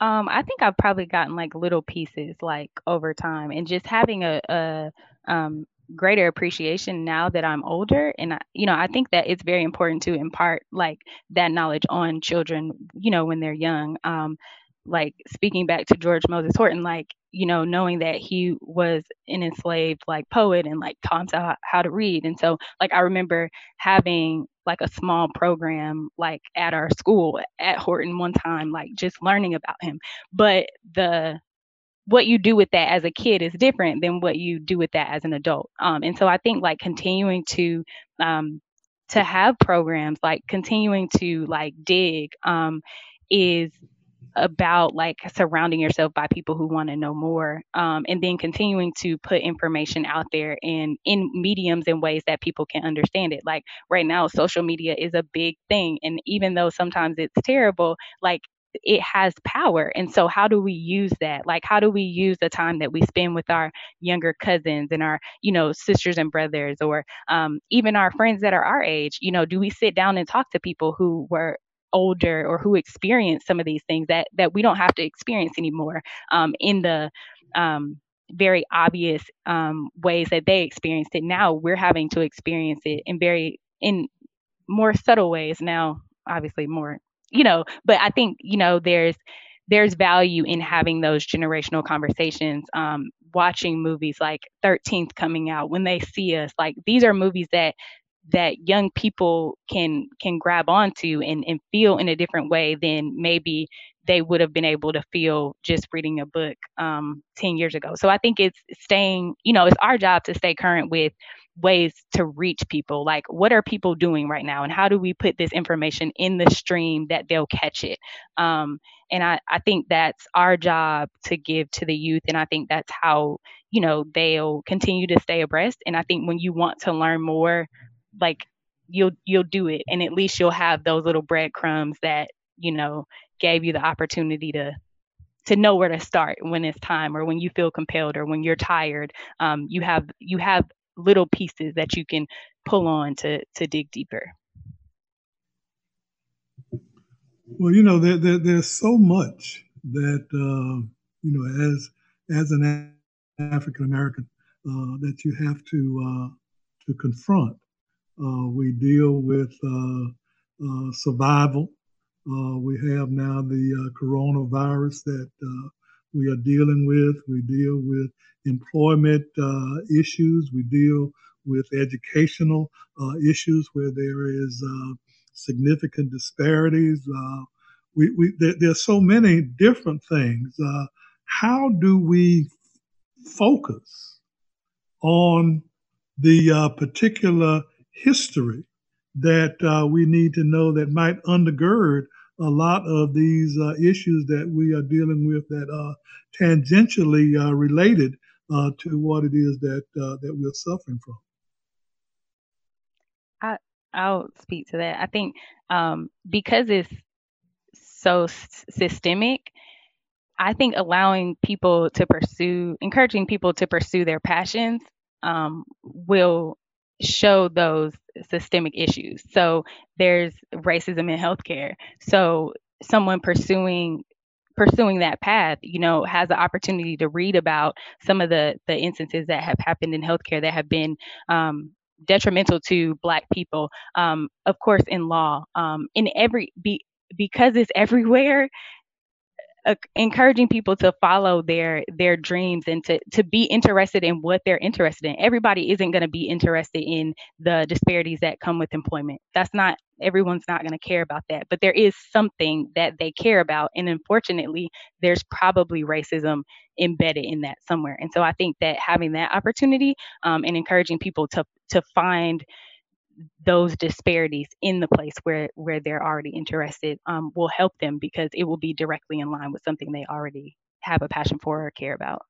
um, I think I've probably gotten like little pieces like over time and just having a, a um, greater appreciation now that I'm older. And, I, you know, I think that it's very important to impart like that knowledge on children, you know, when they're young. Um, like speaking back to George Moses Horton, like, you know, knowing that he was an enslaved like poet and like taught himself how, how to read. And so like I remember having like a small program like at our school at Horton one time, like just learning about him. But the what you do with that as a kid is different than what you do with that as an adult. Um, and so I think like continuing to um, to have programs like continuing to like dig um, is about like surrounding yourself by people who want to know more um, and then continuing to put information out there in in mediums and ways that people can understand it like right now social media is a big thing and even though sometimes it's terrible like it has power. And so, how do we use that? Like, how do we use the time that we spend with our younger cousins and our, you know, sisters and brothers, or um, even our friends that are our age? You know, do we sit down and talk to people who were older or who experienced some of these things that that we don't have to experience anymore um, in the um, very obvious um, ways that they experienced it. Now we're having to experience it in very in more subtle ways now. Obviously, more you know. But I think you know there's there's value in having those generational conversations. Um, watching movies like 13th coming out when they see us, like these are movies that that young people can can grab onto and, and feel in a different way than maybe they would have been able to feel just reading a book um, 10 years ago. So I think it's staying, you know, it's our job to stay current with ways to reach people. Like, what are people doing right now? And how do we put this information in the stream that they'll catch it? Um, and I, I think that's our job to give to the youth. And I think that's how, you know, they'll continue to stay abreast. And I think when you want to learn more, like, you'll you'll do it. And at least you'll have those little breadcrumbs that you know gave you the opportunity to to know where to start when it's time or when you feel compelled or when you're tired. Um, you have you have little pieces that you can pull on to to dig deeper. Well you know there, there there's so much that uh, you know as as an african american uh, that you have to uh, to confront we deal with uh, uh, survival uh, we have now the uh, coronavirus that uh, we are dealing with. We deal with employment uh, issues. We deal with educational uh, issues where there is uh, significant disparities. we, we there, are so many different things. how do we focus on the particular history that uh, we need to know that might undergird a lot of these uh, issues that we are dealing with that are tangentially uh, related uh, to what it is that uh, that we're suffering from. I I'll speak to that. I think um, because it's so s- systemic, I think allowing people to pursue, encouraging people to pursue their passions um, will show those systemic issues. So there's racism in healthcare. So someone pursuing pursuing that path, you know, has the opportunity to read about some of the the instances that have happened in healthcare that have been um, detrimental to Black people. Um, of course, in law, um, in every be because it's everywhere uh, encouraging people to follow their their dreams and to to be interested in what they're interested in. Everybody isn't going to be interested in the disparities that come with employment. That's not everyone's not going to care about that, but there is something that they care about and unfortunately there's probably racism embedded in that somewhere. And so I think that having that opportunity um, and encouraging people to to find those disparities in the place where where they're already interested um, will help them because it will be directly in line with something they already have a passion for or care about.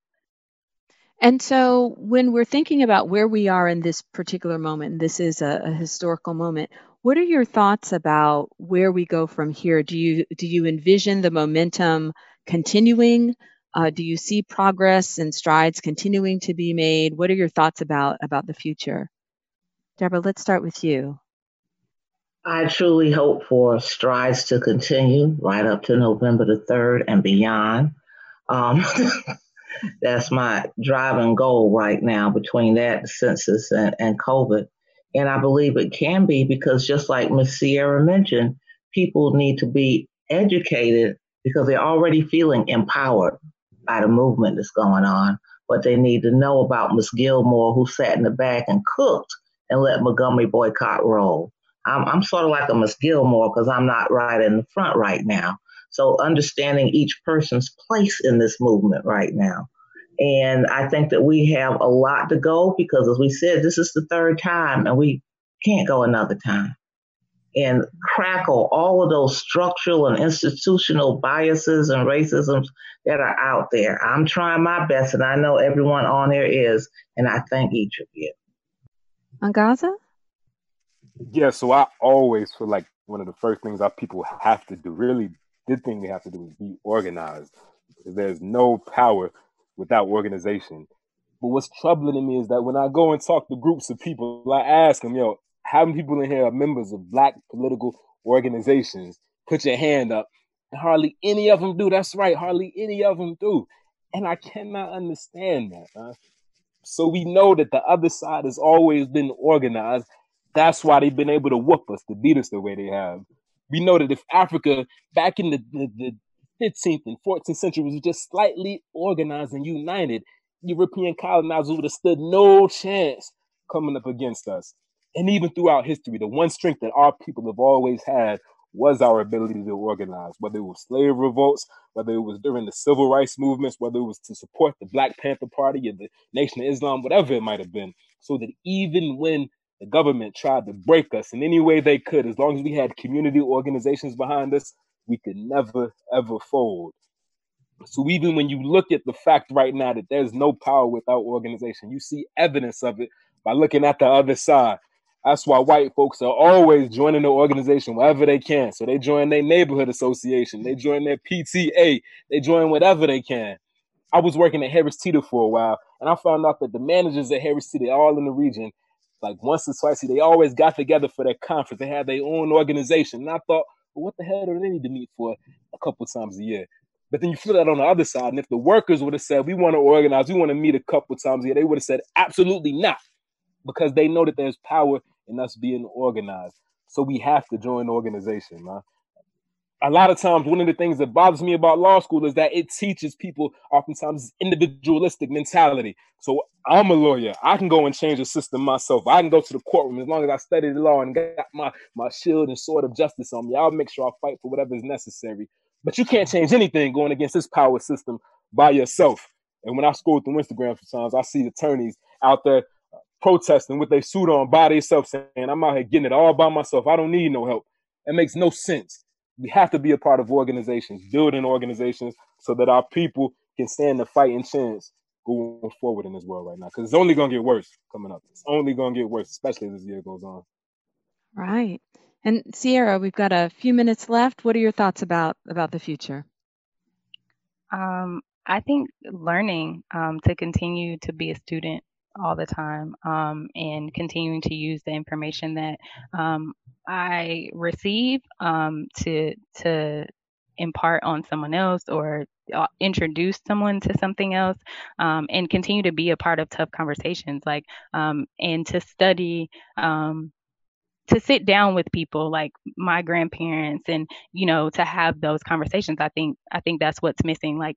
And so, when we're thinking about where we are in this particular moment, this is a, a, historical moment. What are your thoughts about where we go from here? Do you do you envision the momentum continuing? Uh, do you see progress and strides continuing to be made? What are your thoughts about about the future? Deborah, let's start with you. I truly hope for strides to continue right up to November the 3rd and beyond. Um, [laughs] that's my driving goal right now between that census and, and COVID. And I believe it can be because, just like Ms. Cierra mentioned, people need to be educated because they're already feeling empowered by the movement that's going on. But they need to know about Ms. Gilmore, who sat in the back and cooked and let Montgomery boycott roll. I'm, I'm sort of like a Miss Gilmore because I'm not right in the front right now. So understanding each person's place in this movement right now. And I think that we have a lot to go because, as we said, this is the third time and we can't go another time. And crackle all of those structural and institutional biases and racisms that are out there. I'm trying my best, and I know everyone on here is, and I thank each of you. Angaza? Yeah, so I always feel like one of the first things our people have to do, really the thing we have to do is be organized. There's no power without organization. But what's troubling to me is that when I go and talk to groups of people, I ask them, yo, how many people in here are members of black political organizations? Put your hand up. And hardly any of them do. That's right. Hardly any of them do. And I cannot understand that. Huh? So we know that the other side has always been organized. That's why they've been able to whoop us, to beat us the way they have. We know that if Africa back in the, the, the 15th and 14th century was just slightly organized and united, European colonizers would have stood no chance coming up against us. And even throughout history, the one strength that our people have always had was our ability to organize, whether it was slave revolts, whether it was during the civil rights movements, whether it was to support the Black Panther Party or the Nation of Islam, whatever it might have been, so that even when the government tried to break us in any way they could, as long as we had community organizations behind us, we could never, ever fold. So even when you look at the fact right now that there's no power without organization, you see evidence of it by looking at the other side. That's why white folks are always joining the organization wherever they can. So they join their neighborhood association, they join their PTA, they join whatever they can. I was working at Harris Teeter for a while, and I found out that the managers at Harris Teeter, all in the region, like once or twice, they always got together for their conference. They had their own organization, and I thought, well, what the hell do they need to meet for a couple times a year? But then you flip that on the other side, and if the workers would have said, we want to organize, we want to meet a couple times a year, they would have said, absolutely not, because they know that there's power in us being organized. So we have to join organization, man. A lot of times, one of the things that bothers me about law school is that it teaches people oftentimes individualistic mentality. So I'm a lawyer. I can go and change the system myself. I can go to the courtroom as long as I study the law and got my, my shield and sword of justice on me. I'll make sure I fight for whatever is necessary. But you can't change anything going against this power system by yourself. And when I scroll through Instagram sometimes, I see attorneys out there protesting with their suit on by themselves, saying, I'm out here getting it all by myself. I don't need no help. It makes no sense. We have to be a part of organizations, building organizations so that our people can stand the fighting chance going forward in this world right now. Because it's only going to get worse coming up. It's only going to get worse, especially as this year goes on. Right. And Cierra, we've got a few minutes left. What are your thoughts about about the future? Um, I think learning um, to continue to be a student all the time um, and continuing to use the information that um, I receive um, to to impart on someone else or uh, introduce someone to something else um, and continue to be a part of tough conversations like um, and to study um, to sit down with people like my grandparents and you know to have those conversations. I think i think that's what's missing like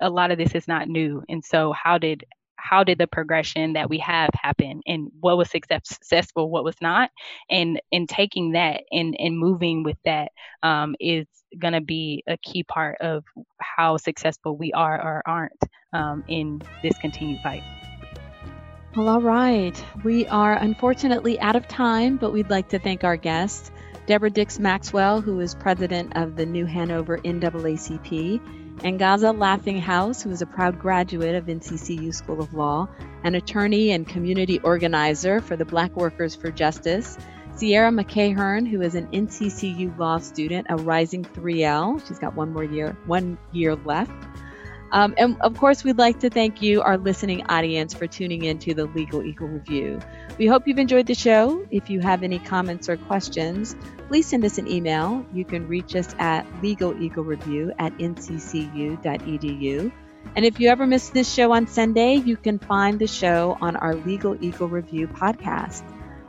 a lot of this is not new and so how did how did the progression that we have happen and what was successful what was not and in taking that and and moving with that um, is going to be a key part of how successful we are or aren't um, in this continued fight. Well all right. We are unfortunately out of time but we'd like to thank our guest deborah dicks maxwell who is president of the new hanover naacp and Gaza Laughinghouse, who is a proud graduate of NCCU School of Law, an attorney and community organizer for the Black Workers for Justice. Cierra McEachern, who is an NCCU law student, a rising 3L. She's got one more year, one year left. Um, and of course, we'd like to thank you, our listening audience, for tuning in to the Legal Eagle Review. We hope you've enjoyed the show. If you have any comments or questions, please send us an email. You can reach us at legaleaglereview at nccu.edu. And if you ever miss this show on Sunday, you can find the show on our Legal Eagle Review podcast.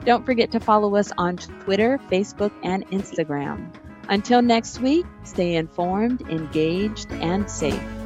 Don't forget to follow us on Twitter, Facebook, and Instagram. Until next week, stay informed, engaged, and safe.